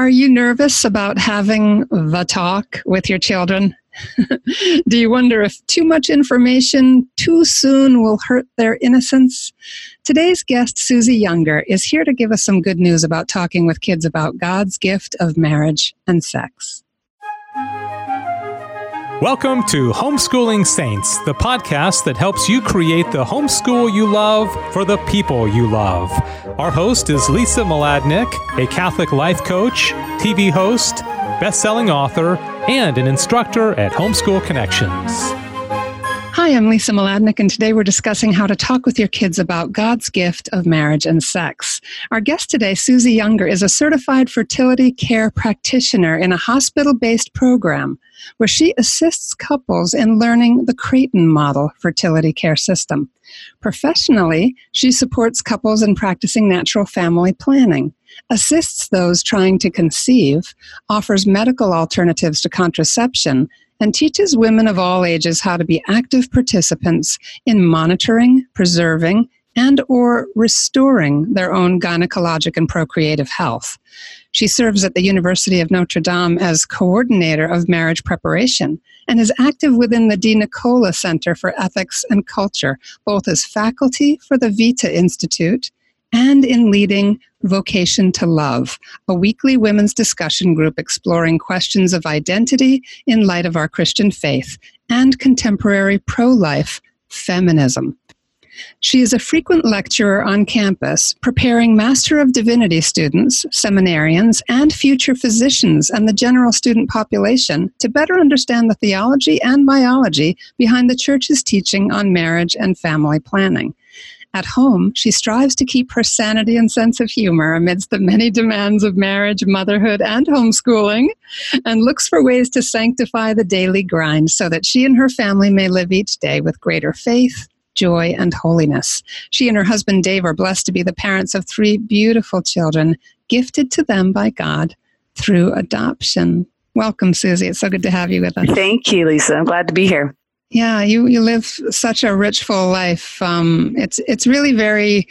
Are you nervous about having the talk with your children? Do you wonder if too much information too soon will hurt their innocence? Today's guest, Suzy Younger, is here to give us some good news about talking with kids about God's gift of marriage and sex. Welcome to Homeschooling Saints, the podcast that helps you create the homeschool you love for the people you love. Our host is Lisa Mladinich, a Catholic life coach, TV host, best-selling author, and an instructor at Homeschool Connections. Hi, I'm Lisa Mladinich, and today we're discussing how to talk with your kids about God's gift of marriage and sex. Our guest today, Suzy Younger, is a certified fertility care practitioner in a hospital based program where she assists couples in learning the Creighton model fertility care system. Professionally, she supports couples in practicing natural family planning, assists those trying to conceive, offers medical alternatives to contraception, and teaches women of all ages how to be active participants in monitoring, preserving, and or restoring their own gynecologic and procreative health. She serves at the University of Notre Dame as coordinator of marriage preparation and is active within the De Nicola Center for Ethics and Culture, both as faculty for the Vita Institute and in leading Vocation to Love, a weekly women's discussion group exploring questions of identity in light of our Christian faith and contemporary pro life feminism. She is a frequent lecturer on campus, preparing Master of Divinity students, seminarians, and future physicians and the general student population to better understand the theology and biology behind the Church's teaching on marriage and family planning. At home, she strives to keep her sanity and sense of humor amidst the many demands of marriage, motherhood, and homeschooling, and looks for ways to sanctify the daily grind so that she and her family may live each day with greater faith, joy, and holiness. She and her husband Dave are blessed to be the parents of three beautiful children, gifted to them by God through adoption. Welcome, Suzy. It's so good to have you with us. Thank you, Lisa. I'm glad to be here. Yeah, you, you live such a rich, full life. Um, it's it's really very.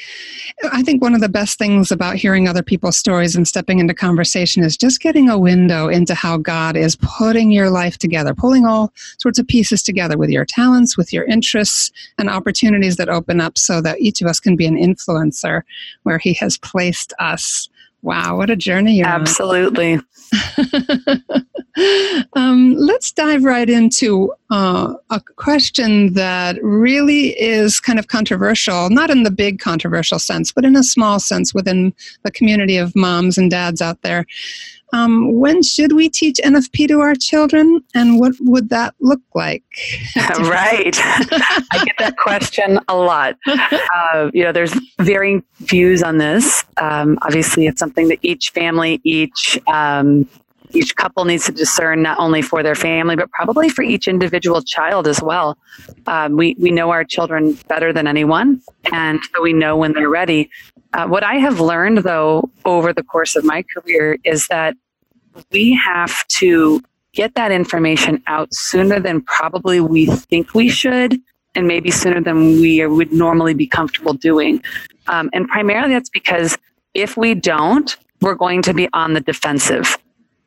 I think one of the best things about hearing other people's stories and stepping into conversation is just getting a window into how God is putting your life together, pulling all sorts of pieces together with your talents, with your interests, and opportunities that open up, so that each of us can be an influencer where He has placed us. Wow, what a journey you're Absolutely. on. Absolutely. um, let's dive right into uh, a question that really is kind of controversial, not in the big controversial sense, but in a small sense within the community of moms and dads out there. Um, when should we teach NFP to our children, and what would that look like? right. I get that question a lot. Uh, you know, there's varying views on this. Um, obviously, it's something that each family, each um, each couple needs to discern not only for their family, but probably for each individual child as well. Um, we, we know our children better than anyone, and so we know when they're ready. Uh, what I have learned, though, over the course of my career is that we have to get that information out sooner than probably we think we should, and maybe sooner than we would normally be comfortable doing. Um, and primarily that's because if we don't, we're going to be on the defensive.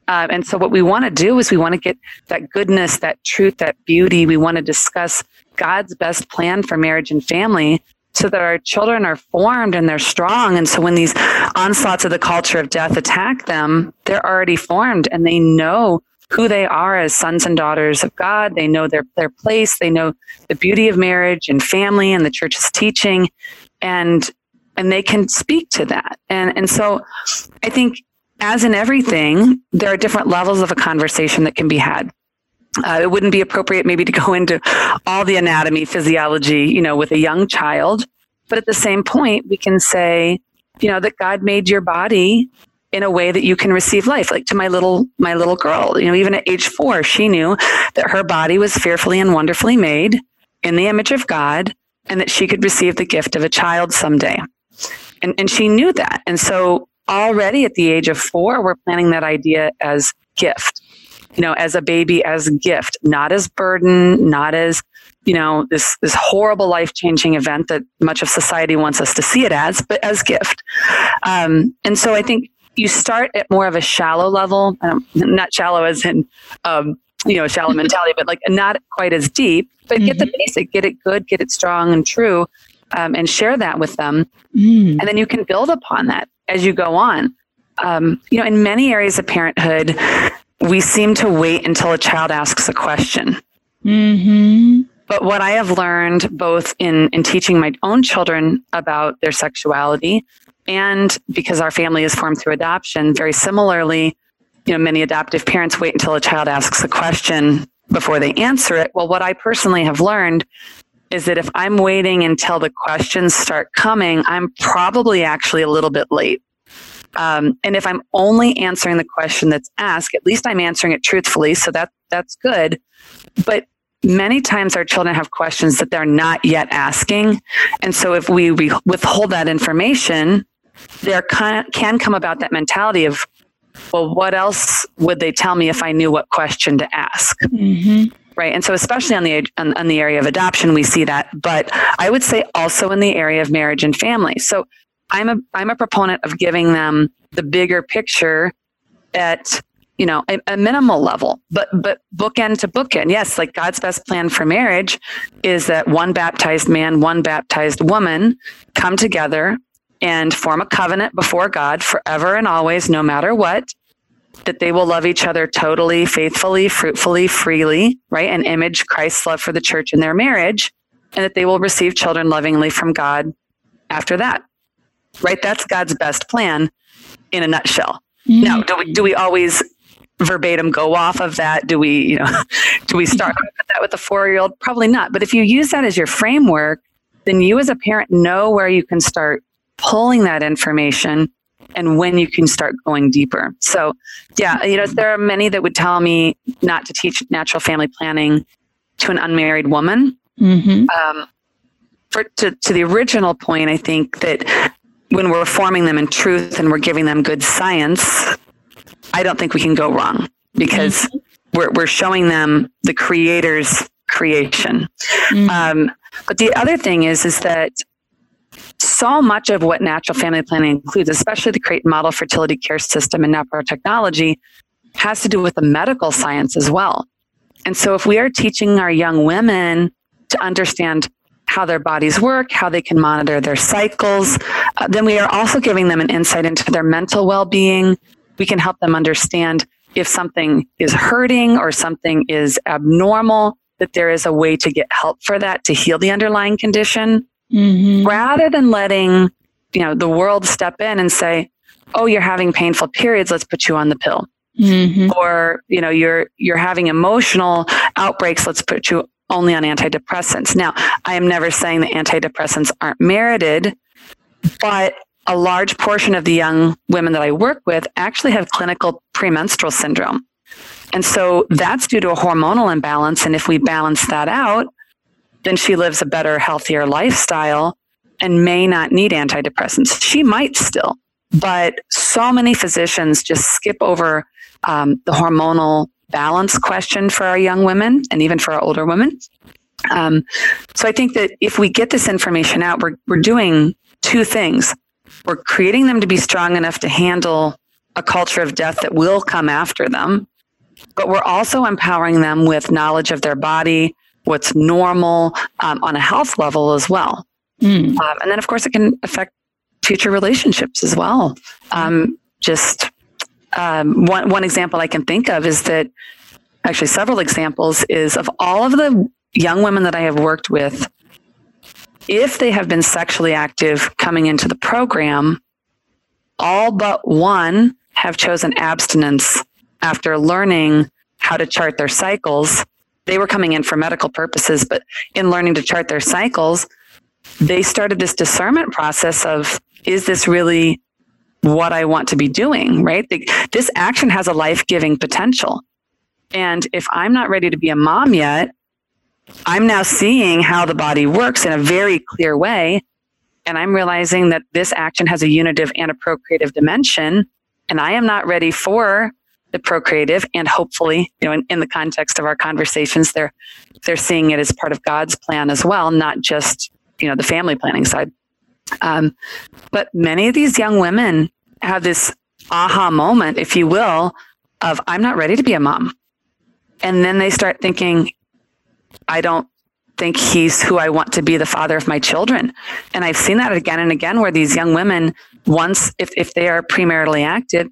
Uh, and so, what we want to do is we want to get that goodness, that truth, that beauty. We want to discuss God's best plan for marriage and family so that our children are formed and they're strong. And so, when these onslaughts of the culture of death attack them, they're already formed and they know who they are as sons and daughters of God. They know their, their place. They know the beauty of marriage and family and the church's teaching. And and they can speak to that. And and so I think as in everything, there are different levels of a conversation that can be had. Uh, it wouldn't be appropriate maybe to go into all the anatomy, physiology, you know, with a young child. But at the same point, we can say, you know, that God made your body in a way that you can receive life. Like to my little my little girl, you know, even at age four, she knew that her body was fearfully and wonderfully made in the image of God, and that she could receive the gift of a child someday. And and she knew that. And so already at the age of four, we're planning that idea as gift, you know, as a baby, as gift, not as burden, not as, you know, this, this horrible life changing event that much of society wants us to see it as, but as gift. Um, and so I think you start at more of a shallow level, um, not shallow as in, um, you know, shallow mentality, but like not quite as deep, but mm-hmm. get the mm-hmm. basic, get it good, get it strong and true, um, and share that with them. Mm. And then you can build upon that as you go on. Um, you know, in many areas of parenthood, we seem to wait until a child asks a question. Mm-hmm. But what I have learned both in, in teaching my own children about their sexuality and because our family is formed through adoption, very similarly, you know, many adoptive parents wait until a child asks a question before they answer it. Well, what I personally have learned is that if I'm waiting until the questions start coming, I'm probably actually a little bit late. Um, and if I'm only answering the question that's asked, at least I'm answering it truthfully, so that that's good. But many times our children have questions that they're not yet asking, and so if we withhold that information, there can, can come about that mentality of, well, what else would they tell me if I knew what question to ask? Mm-hmm. Right. And so, especially on the, on, on the area of adoption, we see that. But I would say also in the area of marriage and family. So, I'm a, I'm a proponent of giving them the bigger picture at you know a, a, minimal level but but bookend to bookend yes like god's best plan for marriage is that one baptized man one baptized woman come together and form a covenant before God forever and always, no matter what, that they will love each other totally, faithfully, fruitfully, freely, right? And image Christ's love for the church in their marriage, and that they will receive children lovingly from God after that, right? That's God's best plan in a nutshell. Mm-hmm. Now, do we, do we always verbatim go off of that? Do we, you know, do we start with that with a four year old? Probably not. But if you use that as your framework, then you as a parent know where you can start pulling that information and when you can start going deeper. So, yeah, you know, there are many that would tell me not to teach natural family planning to an unmarried woman. Mm-hmm. Um, for to, to the original point, I think that when we're forming them in truth and we're giving them good science, I don't think we can go wrong because mm-hmm. we're, we're showing them the creator's creation. Mm-hmm. Um, but the other thing is, is that so much of what natural family planning includes, especially the Creighton Model Fertility Care System and NAPRO technology, has to do with the medical science as well. And so, if we are teaching our young women to understand how their bodies work, how they can monitor their cycles, uh, then we are also giving them an insight into their mental well being. We can help them understand if something is hurting or something is abnormal, that there is a way to get help for that to heal the underlying condition mm-hmm. rather than letting you know the world step in and say oh you're having painful periods let's put you on the pill mm-hmm. or you know you're you're having emotional outbreaks let's put you only on antidepressants. Now i am never saying that antidepressants aren't merited but a large portion of the young women that i work with actually have clinical premenstrual syndrome. And so that's due to a hormonal imbalance. And if we balance that out then she lives a better, healthier lifestyle and may not need antidepressants. She might still, but so many physicians just skip over um, the hormonal balance question for our young women and even for our older women. Um, so I think that if we get this information out, we're, we're doing two things. We're creating them to be strong enough to handle a culture of death that will come after them, but we're also empowering them with knowledge of their body, what's normal um, on a health level as well. Mm. Um, and then, of course, it can affect future relationships as well. Um, just um, one, one example I can think of is that actually, several examples is of all of the young women that I have worked with, if they have been sexually active coming into the program, all but one have chosen abstinence after learning how to chart their cycles. They were coming in for medical purposes, but in learning to chart their cycles, they started this discernment process of is this really what I want to be doing, right? This action has a life giving potential. And if I'm not ready to be a mom yet, I'm now seeing how the body works in a very clear way. And I'm realizing that this action has a unitive and a procreative dimension. And I am not ready for the procreative and hopefully you know in, in, the context of our conversations they're they're seeing it as part of god's plan as well not just you know the family planning side um, but many of these young women have this aha moment, if you will, of I'm not ready to be a mom. And then they start thinking, I don't think he's who I want to be the father of my children. And I've seen that again and again where these young women, once, if, if they are premaritally active,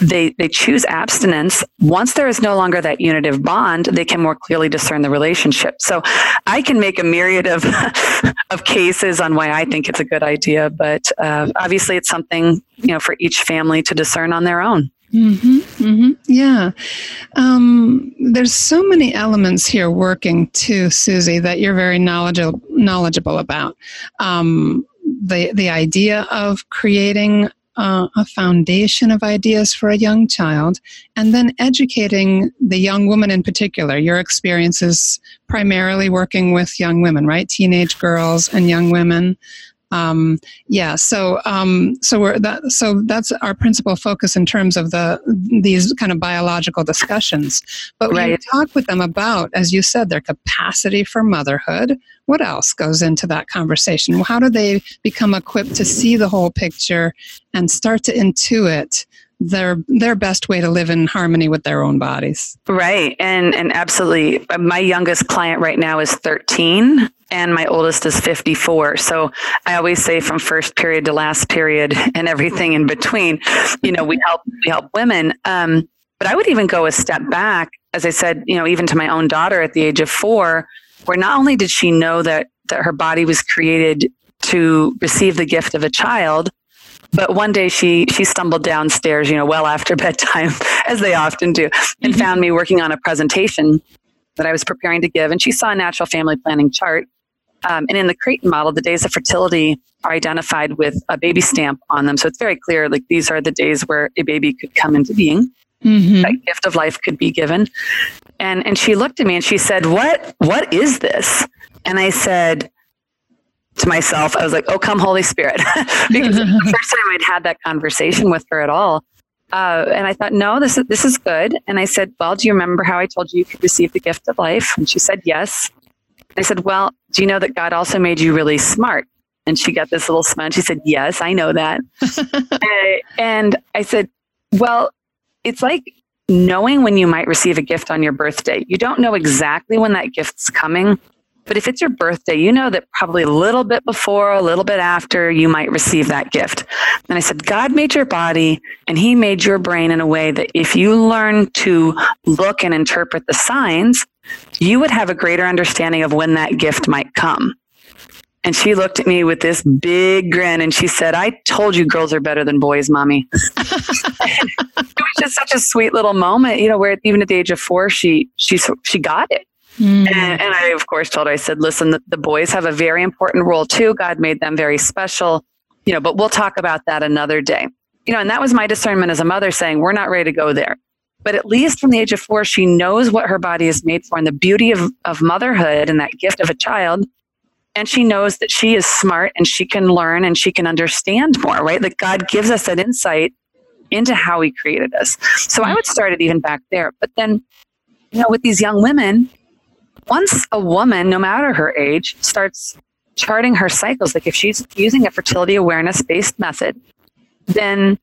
they they choose abstinence once there is no longer that unitive bond they can more clearly discern the relationship so i can make a myriad of of cases on why i think it's a good idea but uh, obviously it's something you know for each family to discern on their own Mm-hmm, mm-hmm, yeah. Um, there's so many elements here working too, Suzy, that you're very knowledgeable knowledgeable about. Um, the the idea of creating uh, a foundation of ideas for a young child, and then educating the young woman in particular. Your experience is primarily working with young women, right? Teenage girls and young women um, yeah so um, so we're that so that's our principal focus in terms of the these kind of biological discussions but right. we talk with them about as you said their capacity for motherhood what else goes into that conversation how do they become equipped to see the whole picture and start to intuit their their best way to live in harmony with their own bodies. Right. And and absolutely my youngest client right now is 13 and my oldest is 54 so i always say from first period to last period and everything in between you know we help we help women. Um, but i would even go a step back as i said you know even to my own daughter at the age of four where not only did she know that that her body was created to receive the gift of a child but one day she she stumbled downstairs, you know, well after bedtime, as they often do, and mm-hmm. found me working on a presentation that I was preparing to give. And she saw a natural family planning chart. Um, and in the Creighton model, the days of fertility are identified with a baby stamp on them. So it's very clear, like these are the days where a baby could come into being. Mm-hmm. That gift of life could be given. And and she looked at me and she said, "What what is this?" And I said, to myself, I was like, oh, come Holy Spirit. because the first time I'd had that conversation with her at all. Uh, and I thought, no, this is, this is good. And I said, well, do you remember how I told you you could receive the gift of life? And she said, yes. I said, well, do you know that God also made you really smart? And she got this little smile. She said, yes, I know that. and I said, well, it's like knowing when you might receive a gift on your birthday. You don't know exactly when that gift's coming, but if it's your birthday, you know that probably a little bit before, a little bit after, you might receive that gift. And I said, God made your body and He made your brain in a way that if you learn to look and interpret the signs, you would have a greater understanding of when that gift might come. And she looked at me with this big grin and she said, I told you girls are better than boys, mommy. it was just such a sweet little moment, you know, where even at the age of four, she, she, she got it. Mm. And, and, I, of course, told her, I said, listen, the, the boys have a very important role too. God made them very special, you know, but we'll talk about that another day. You know, and that was my discernment as a mother saying, we're not ready to go there. But at least from the age of four, she knows what her body is made for and the beauty of, of motherhood and that gift of a child. And she knows that she is smart and she can learn and she can understand more, right? That God gives us that insight into how he created us. So I would start it even back there. But then, you know, with these young women, once a woman, no matter her age, starts charting her cycles, like if she's using a fertility awareness based method, then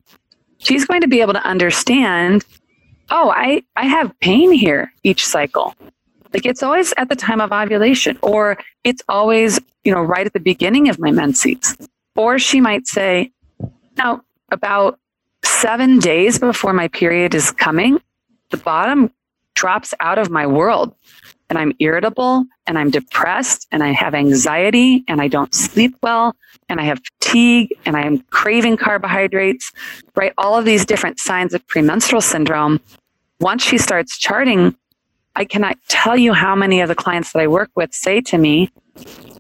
she's going to be able to understand oh, I, I have pain here each cycle. Like it's always at the time of ovulation, or it's always, you know, right at the beginning of my menses. Or she might say, now, about seven days before my period is coming, the bottom drops out of my world and I'm irritable and I'm depressed and I have anxiety and I don't sleep well and I have fatigue and I am craving carbohydrates, right? All of these different signs of premenstrual syndrome. Once she starts charting, I cannot tell you how many of the clients that I work with say to me,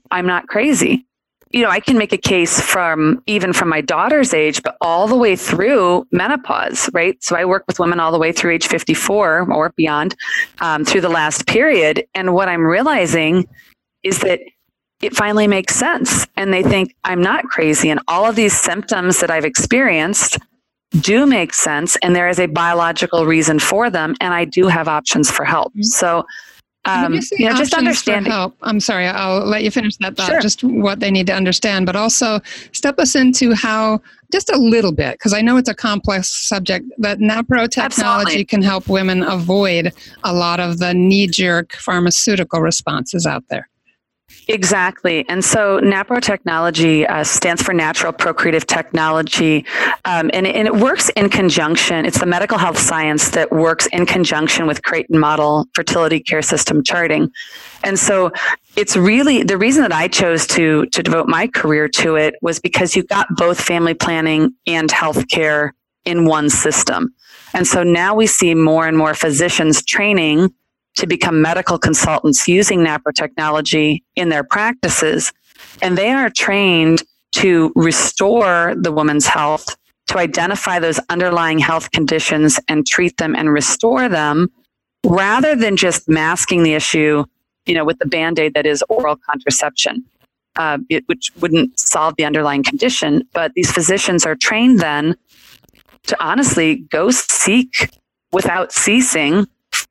I'm not crazy you know, I can make a case from even from my daughter's age, but all the way through menopause, right? So I work with women all the way through age 54 or beyond um, through the last period. And what I'm realizing is that it finally makes sense. And they think I'm not crazy. And all of these symptoms that I've experienced do make sense. And there is a biological reason for them. And I do have options for help. Mm-hmm. So Um, you, know, just understanding. Help. I'm sorry, I'll let you finish that thought. Sure. Just what they need to understand, but also step us into how, just a little bit, because I know it's a complex subject, that NAPRO technology Absolutely. can help women avoid a lot of the knee jerk pharmaceutical responses out there. Exactly. And so NAPRO technology uh, stands for Natural Procreative Technology. Um, and, and, it works in conjunction. It's the medical health science that works in conjunction with Creighton Model Fertility Care System charting. And so it's really the reason that I chose to, to devote my career to it was because you got both family planning and healthcare in one system. And so now we see more and more physicians training to become medical consultants using NAPRO technology in their practices. And they are trained to restore the woman's health, to identify those underlying health conditions and treat them and restore them rather than just masking the issue, you know, with the band-aid that is oral contraception. Uh, it, which wouldn't solve the underlying condition, but these physicians are trained then to honestly go seek without ceasing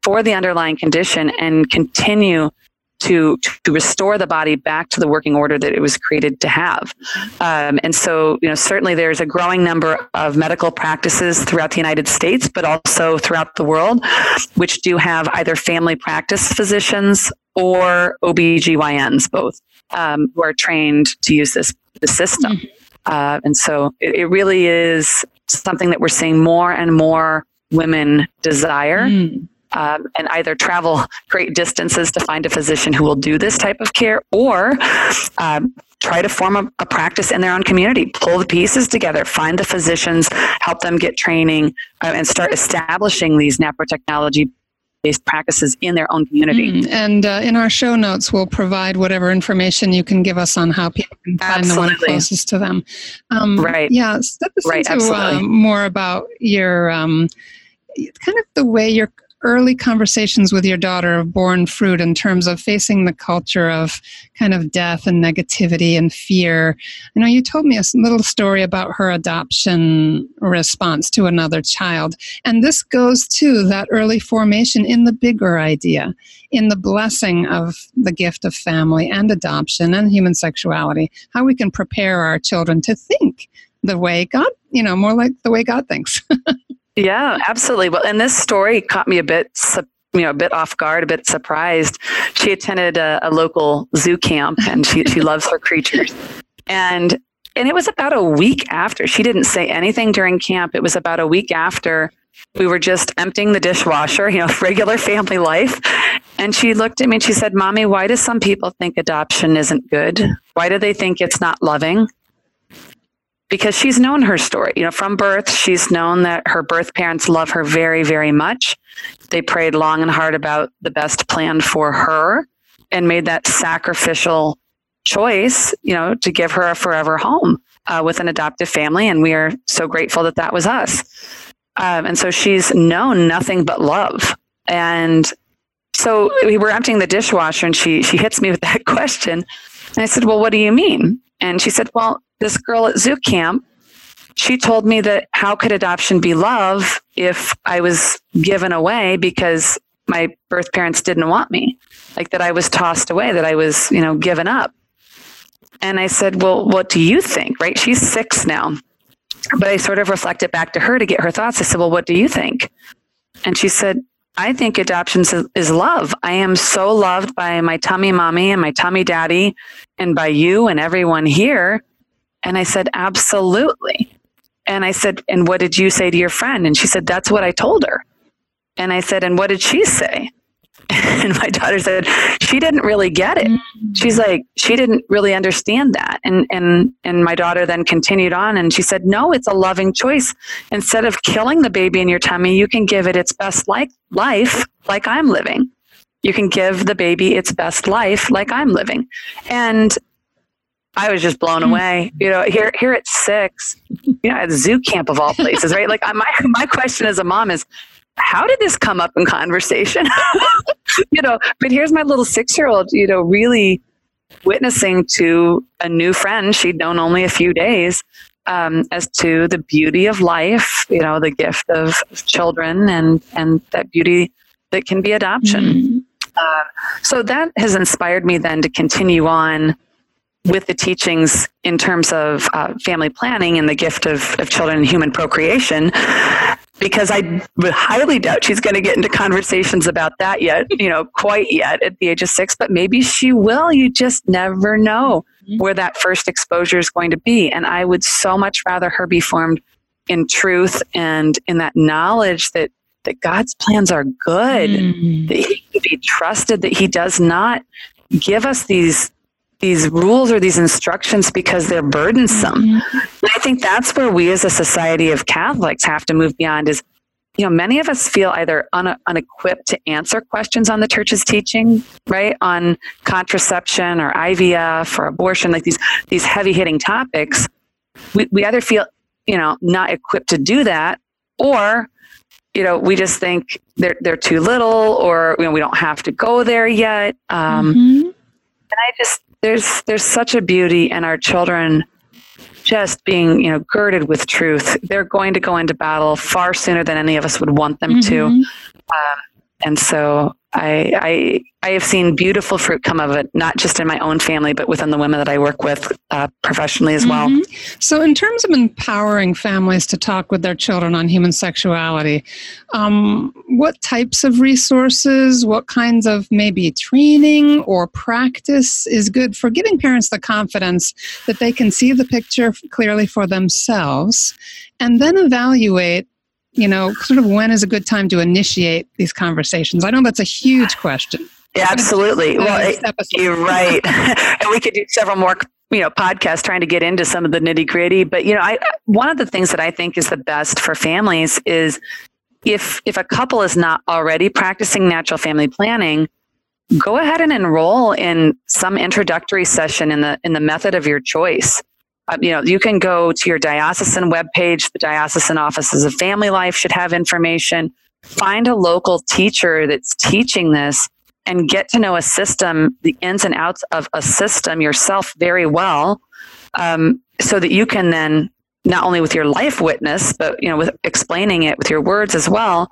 for the underlying condition and continue to to restore the body back to the working order that it was created to have. Um, and so, you know, certainly there's a growing number of medical practices throughout the United States, but also throughout the world, which do have either family practice physicians or OBGYNs, both, um, who are trained to use this, this system. Mm-hmm. Uh, and so it, it, really is something that we're seeing more and more women desire. Mm um, and either travel great distances to find a physician who will do this type of care or um, try to form a, a, practice in their own community pull the pieces together find the physicians help them get training uh, and start establishing these napro technology based practices in their own community. Mm, and uh, in our show notes, we'll provide whatever information you can give us on how people can find absolutely. the one closest to them. Um, right. Yeah. Step us right, into uh, more about your um, kind of the way you're early conversations with your daughter have borne fruit in terms of facing the culture of kind of death and negativity and fear. I know you told me a little story about her adoption response to another child. And this goes to that early formation in the bigger idea, in the blessing of the gift of family and adoption and human sexuality, how we can prepare our children to think the way God, you know, more like the way God thinks. Yeah, absolutely. Well, and this story caught me a bit, you know, a bit off guard, a bit surprised. She attended a, a local zoo camp, and she she loves her creatures. And and it was about a week after. She didn't say anything during camp. It was about a week after we were just emptying the dishwasher, you know, regular family life. And she looked at me and she said, Mommy, why do some people think adoption isn't good? Why do they think it's not loving? Because she's known her story. You know, from birth, she's known that her birth parents love her very, very much. They prayed long and hard about the best plan for her and made that sacrificial choice, you know, to give her a forever home uh, with an adoptive family. And we are so grateful that that was us. Um, and so she's known nothing but love. And so we were emptying the dishwasher and she, she hits me with that question. And I said, Well, what do you mean? And she said, Well, this girl at zoo camp, she told me that how could adoption be love if I was given away because my birth parents didn't want me? Like that I was tossed away, that I was, you know, given up. And I said, Well, what do you think? Right? She's six now. But I sort of reflected back to her to get her thoughts. I said, Well, what do you think? And she said, I think adoption is love. I am so loved by my tummy mommy and my tummy daddy and by you and everyone here. And I said, Absolutely. And I said, And what did you say to your friend? And she said, That's what I told her. And I said, And what did she say? And my daughter said, She didn't really get it. Mm. She's like, She didn't really understand that. And, and, and my daughter then continued on and she said, No, it's a loving choice. Instead of killing the baby in your tummy, you can give it its best like, life like I'm living. You can give the baby its best life like I'm living. And I was just blown hmm. away. You know, here here at six, you know, at the zoo camp of all places, right? Like my my question as a mom is, how did this come up in conversation? you know, but here's my little six year old, you know, really witnessing to a new friend she'd known only a few days um, as to the beauty of life, you know, the gift of children and and that beauty that can be adoption. Mm-hmm. Uh, so that has inspired me then to continue on with the teachings in terms of uh, family planning and the gift of, of children and human procreation because I would highly doubt she's going to get into conversations about that yet, you know, quite yet at the age of six, but maybe she will. You just never know mm-hmm. where that first exposure is going to be. And I would so much rather her be formed in truth and in that knowledge that, that God's plans are good, mm. that he can be trusted, that he does not give us these these rules or these instructions because they're burdensome. Mm-hmm. I think that's where we as a society of Catholics have to move beyond is you know many of us feel either un- unequipped to answer questions on the church's teaching right on contraception or ivf or abortion like these these heavy hitting topics we, we either feel you know not equipped to do that or you know we just think they're they're too little or you know we don't have to go there yet um, mm-hmm. and i just there's there's such a beauty in our children just being you know girded with truth they're going to go into battle far sooner than any of us would want them mm-hmm. to um, and so I, I, I have seen beautiful fruit come of it, not just in my own family, but within the women that I work with uh, professionally as well. Mm-hmm. So, in terms of empowering families to talk with their children on human sexuality, um, what types of resources, what kinds of maybe training or practice is good for giving parents the confidence that they can see the picture clearly for themselves and then evaluate you know, sort of when is a good time to initiate these conversations? I know that's a huge question. Yeah, absolutely. Well, you're right. and we could do several more, you know, podcasts trying to get into some of the nitty gritty. But you know, I one of the things that I think is the best for families is if if a couple is not already practicing natural family planning, go ahead and enroll in some introductory session in the in the method of your choice. Uh, you know, you can go to your diocesan webpage. The diocesan offices of family life should have information. Find a local teacher that's teaching this and get to know a system, the ins and outs of a system yourself very well, um, so that you can then not only with your life witness, but you know, with explaining it with your words as well,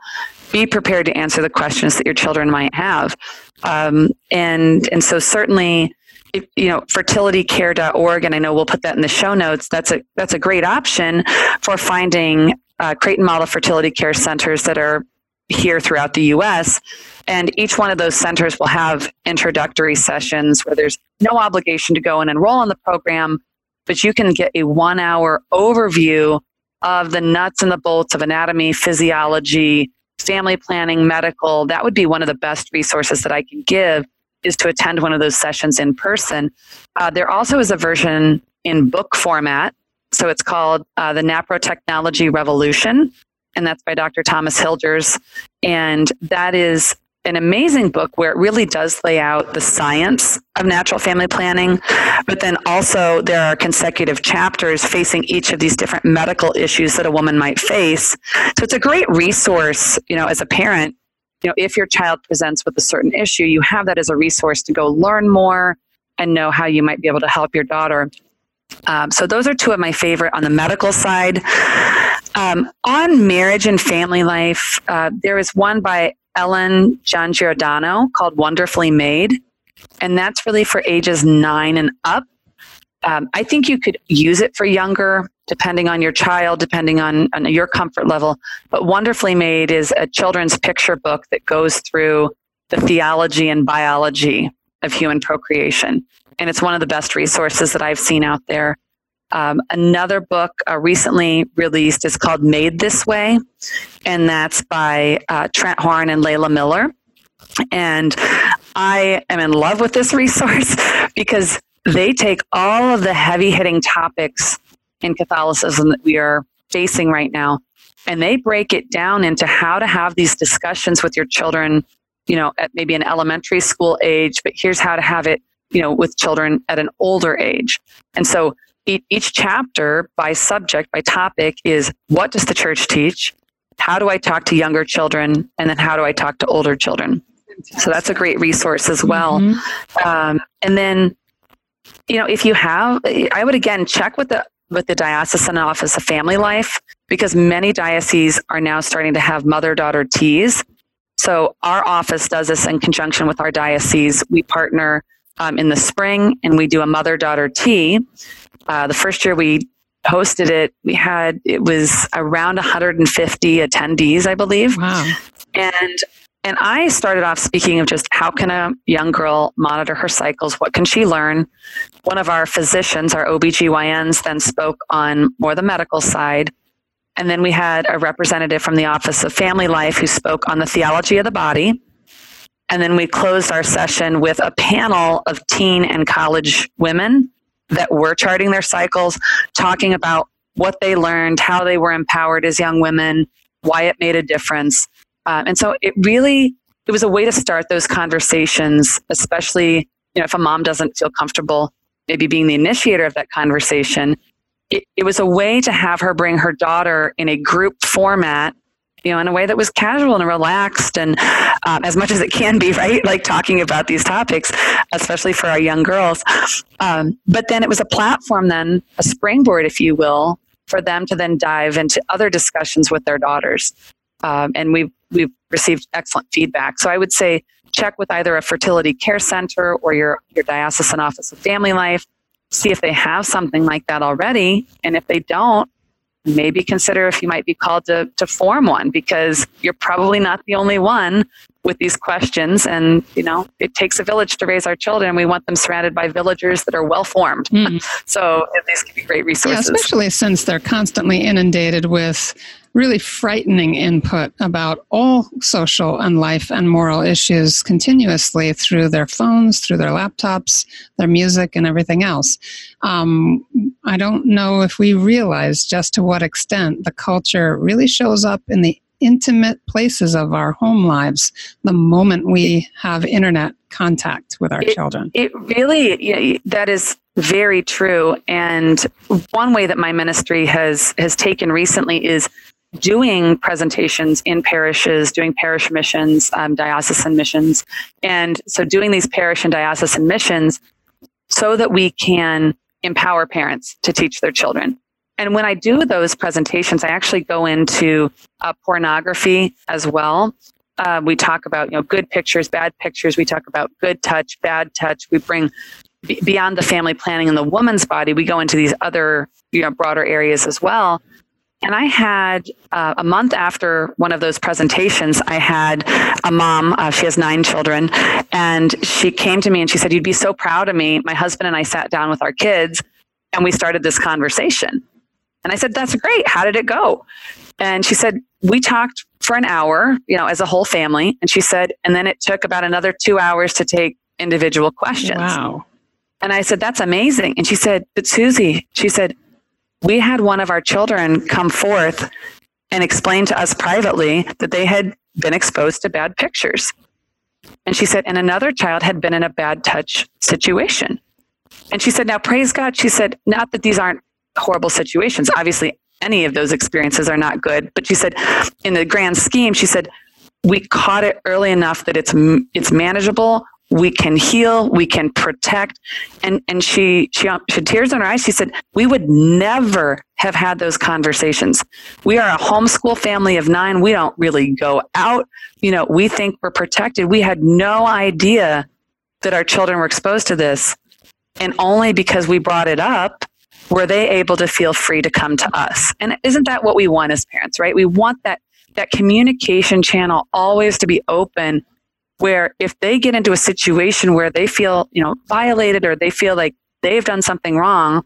be prepared to answer the questions that your children might have. Um, and and so certainly you know fertilitycare.org and i know we'll put that in the show notes that's a that's a great option for finding uh, creighton model fertility care centers that are here throughout the us and each one of those centers will have introductory sessions where there's no obligation to go and enroll in the program but you can get a one hour overview of the nuts and the bolts of anatomy physiology family planning medical. That would be one of the best resources that i can give is to attend one of those sessions in person. Uh, there also is a version in book format. So it's called uh, The NAPRO Technology Revolution, and that's by Dr. Thomas Hilgers. And that is an amazing book where it really does lay out the science of natural family planning, but then also there are consecutive chapters facing each of these different medical issues that a woman might face. So it's a great resource, you know, as a parent you know, if your child presents with a certain issue, you have that as a resource to go learn more and know how you might be able to help your daughter. Um, so those are two of my favorite on the medical side. Um, on marriage and family life, uh, there is one by Ellen Giangiordano called Wonderfully Made, and that's really for ages nine and up. Um, I think you could use it for younger depending on your child, depending on, on your comfort level. But Wonderfully Made is a children's picture book that goes through the theology and biology of human procreation. And it's one of the best resources that I've seen out there. Um, another book uh, recently released is called Made This Way, and that's by uh, Trent Horn and Leila Miller. And I am in love with this resource because they take all of the heavy hitting topics in Catholicism that we are facing right now. And they break it down into how to have these discussions with your children, you know, at maybe an elementary school age, but here's how to have it, you know, with children at an older age. And so each chapter by subject, by topic is what does the church teach? How do I talk to younger children? And then how do I talk to older children? So that's a great resource as well. Mm-hmm. Um, and then, you know, if you have, I would again check with the with the Diocesan Office of Family Life because many dioceses are now starting to have mother daughter teas. So our office does this in conjunction with our diocese. We partner um, in the spring and we do a mother daughter tea. Uh, the first year we hosted it, we had it was around 150 attendees, I believe. Wow. And and I started off speaking of just how can a young girl monitor her cycles? What can she learn? One of our physicians, our OBGYNs, then spoke on more the medical side. And then we had a representative from the Office of Family Life who spoke on the theology of the body. And then we closed our session with a panel of teen and college women that were charting their cycles, talking about what they learned, how they were empowered as young women, why it made a difference. Um, and so it really it was a way to start those conversations, especially you know if a mom doesn't feel comfortable maybe being the initiator of that conversation. It, it was a way to have her bring her daughter in a group format you know, in a way that was casual and relaxed and um, as much as it can be, right? Like talking about these topics, especially for our young girls. Um, but then it was a platform, then a springboard, if you will, for them to then dive into other discussions with their daughters. Um, and we've we've received excellent feedback. So I would say check with either a fertility care center or your your diocesan office of family life. See if they have something like that already, and if they don't, maybe consider if you might be called to, to form one because you're probably not the only one with these questions and you know it takes a village to raise our children we want them surrounded by villagers that are well formed mm. so these can be great resources yeah, especially since they're constantly inundated with really frightening input about all social and life and moral issues continuously through their phones, through their laptops, their music, and everything else. Um, I don't know if we realize just to what extent the culture really shows up in the intimate places of our home lives the moment we have internet contact with our it, children. It really, yeah, that is very true. And one way that my ministry has has taken recently is doing presentations in parishes, doing parish missions, um, diocesan missions. And so doing these parish and diocesan missions so that we can empower parents to teach their children. And when I do those presentations, I actually go into uh, pornography as well. Uh, we talk about you know good pictures, bad pictures. We talk about good touch, bad touch. We bring beyond the family planning and the woman's body. We go into these other you know broader areas as well. And I had uh, a month after one of those presentations, I had a mom, uh, she has nine children, and she came to me and she said, You'd be so proud of me. My husband and I sat down with our kids and we started this conversation. And I said, That's great. How did it go? And she said, We talked for an hour, you know, as a whole family. And she said, And then it took about another two hours to take individual questions. Wow. And I said, That's amazing. And she said, But Suzy, she said, we had one of our children come forth and explain to us privately that they had been exposed to bad pictures. And she said, and another child had been in a bad touch situation. And she said, now praise God. She said, not that these aren't horrible situations. Obviously, any of those experiences are not good. But she said, in the grand scheme, she said, we caught it early enough that it's it's manageable we can heal, we can protect. And, and she, she, she had tears in her eyes. She said, we would never have had those conversations. We are a homeschool family of nine. We don't really go out. You know, we think we're protected. We had no idea that our children were exposed to this. And only because we brought it up were they able to feel free to come to us. And isn't that what we want as parents, right? We want that, that communication channel always to be open where if they get into a situation where they feel, you know, violated or they feel like they've done something wrong,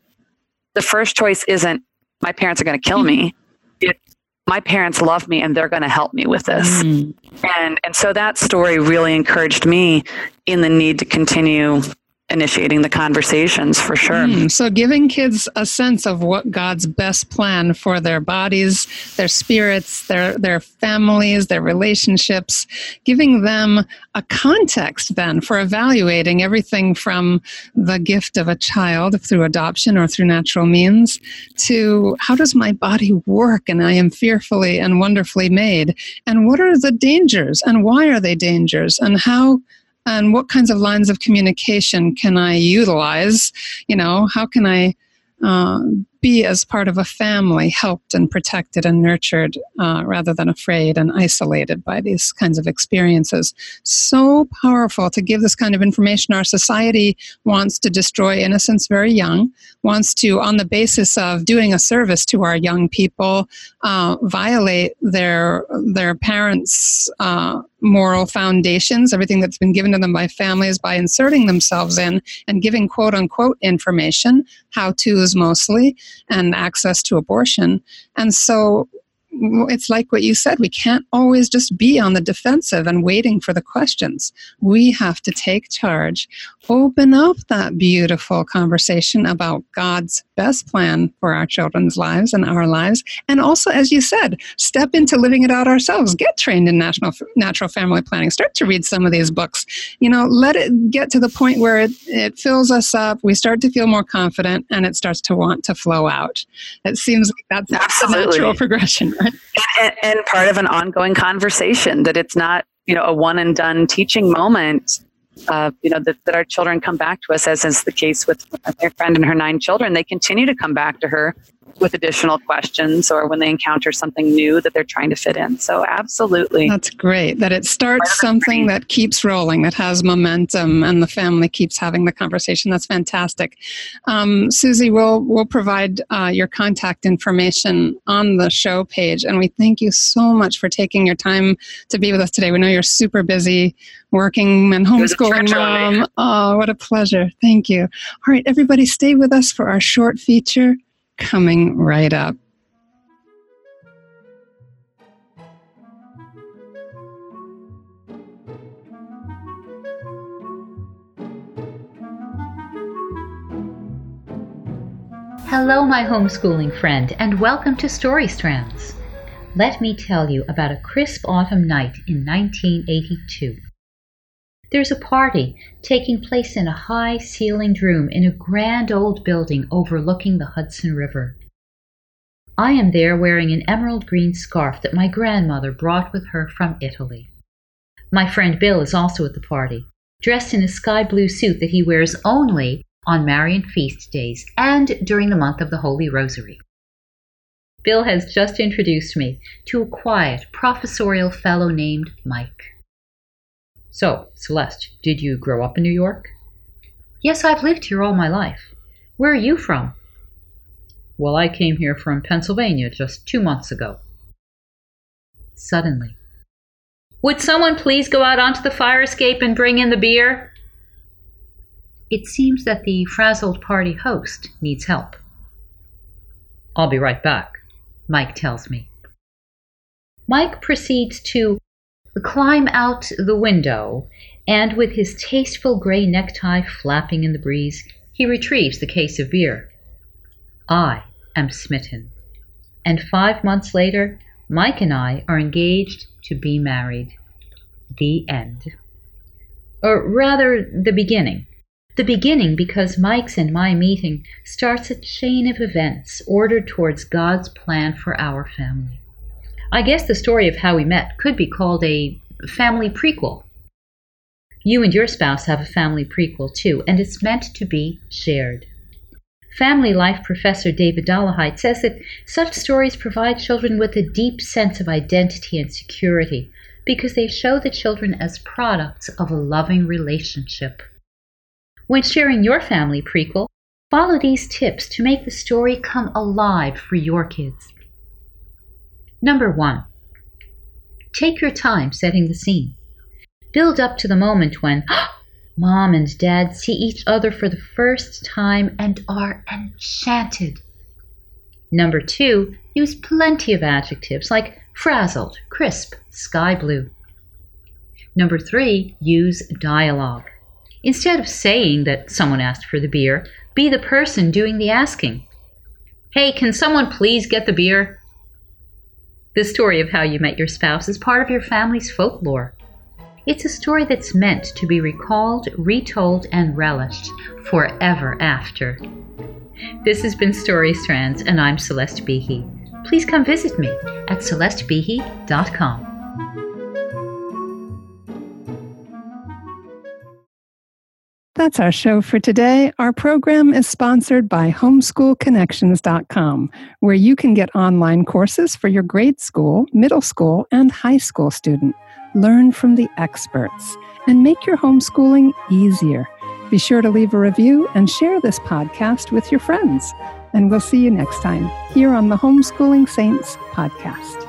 the first choice isn't my parents are going to kill me. It, my parents love me and they're going to help me with this. Mm. And and so that story really encouraged me in the need to continue initiating the conversations for sure. Mm, so, giving kids a sense of what God's best plan for their bodies, their spirits, their their families, their relationships, giving them a context then for evaluating everything from the gift of a child through adoption or through natural means to how does my body work and I am fearfully and wonderfully made? And what are the dangers? And why are they dangers? And how and what kinds of lines of communication can I utilize? You know, how can I uh, be as part of a family, helped and protected and nurtured uh, rather than afraid and isolated by these kinds of experiences. So powerful to give this kind of information. Our society wants to destroy innocence very young, wants to, on the basis of doing a service to our young people, uh, violate their their parents' uh, moral foundations, everything that's been given to them by families, by inserting themselves in and giving quote unquote information, how to's mostly, and access to abortion. And so it's like what you said we can't always just be on the defensive and waiting for the questions. We have to take charge open up that beautiful conversation about god's best plan for our children's lives and our lives. And also as you said step into living it out ourselves. Get trained in national natural family planning. Start to read some of these books. You know let it get to the point where it, it fills us up. We start to feel more confident and it starts to want to flow out. It seems like that's, that's the natural progression and, and part of an ongoing conversation that it's not you know a one and done teaching moment uh, you know that, that our children come back to us as is the case with my friend and her nine children. They continue to come back to her with additional questions or when they encounter something new that they're trying to fit in. So, absolutely. That's great that it starts something that keeps rolling, that has momentum, and the family keeps having the conversation. That's fantastic. Um, Suzy, we'll, we'll provide uh, your contact information on the show page, and we thank you so much for taking your time to be with us today. We know you're super busy working and homeschooling mom. Oh, what a pleasure. Thank you. All right, everybody, stay with us for our short feature coming right up. Hello, my homeschooling friend, and welcome to Story Strands. Let me tell you about a crisp autumn night in 1982. There's a party taking place in a high ceilinged room in a grand old building overlooking the Hudson River. I am there wearing an emerald green scarf that my grandmother brought with her from Italy. My friend Bill is also at the party, dressed in a sky blue suit that he wears only on Marian feast days and during the month of the Holy Rosary. Bill has just introduced me to a quiet, professorial fellow named Mike. So, Celeste, did you grow up in New York? Yes, I've lived here all my life. Where are you from? Well, I came here from Pennsylvania just two months ago. Suddenly, would someone please go out onto the fire escape and bring in the beer? It seems that the frazzled party host needs help. I'll be right back, Mike tells me. Mike proceeds to climb out the window, and with his tasteful gray necktie flapping in the breeze, he retrieves the case of beer. I am smitten. And five months later, Mike and I are engaged to be married. The end. Or rather, the beginning. The beginning because Mike's and my meeting starts a chain of events ordered towards God's plan for our family. I guess the story of how we met could be called a family prequel. You and your spouse have a family prequel too, and it's meant to be shared. Family life professor David Dollahite says that such stories provide children with a deep sense of identity and security because they show the children as products of a loving relationship. When sharing your family prequel, follow these tips to make the story come alive for your kids. Number one, take your time setting the scene. Build up to the moment when mom and dad see each other for the first time and are enchanted. Number two, use plenty of adjectives like frazzled, crisp, sky blue. Number three, use dialogue. Instead of saying that someone asked for the beer, be the person doing the asking. Hey, can someone please get the beer? The story of how you met your spouse is part of your family's folklore. It's a story that's meant to be recalled, retold, and relished forever after. This has been Story Strands, and I'm Celeste Behe. Please come visit me at celestebehe.com. That's our show for today. Our program is sponsored by homeschoolconnections.com, where you can get online courses for your grade school, middle school, and high school student. Learn from the experts and make your homeschooling easier. Be sure to leave a review and share this podcast with your friends. And we'll see you next time here on the Homeschooling Saints podcast.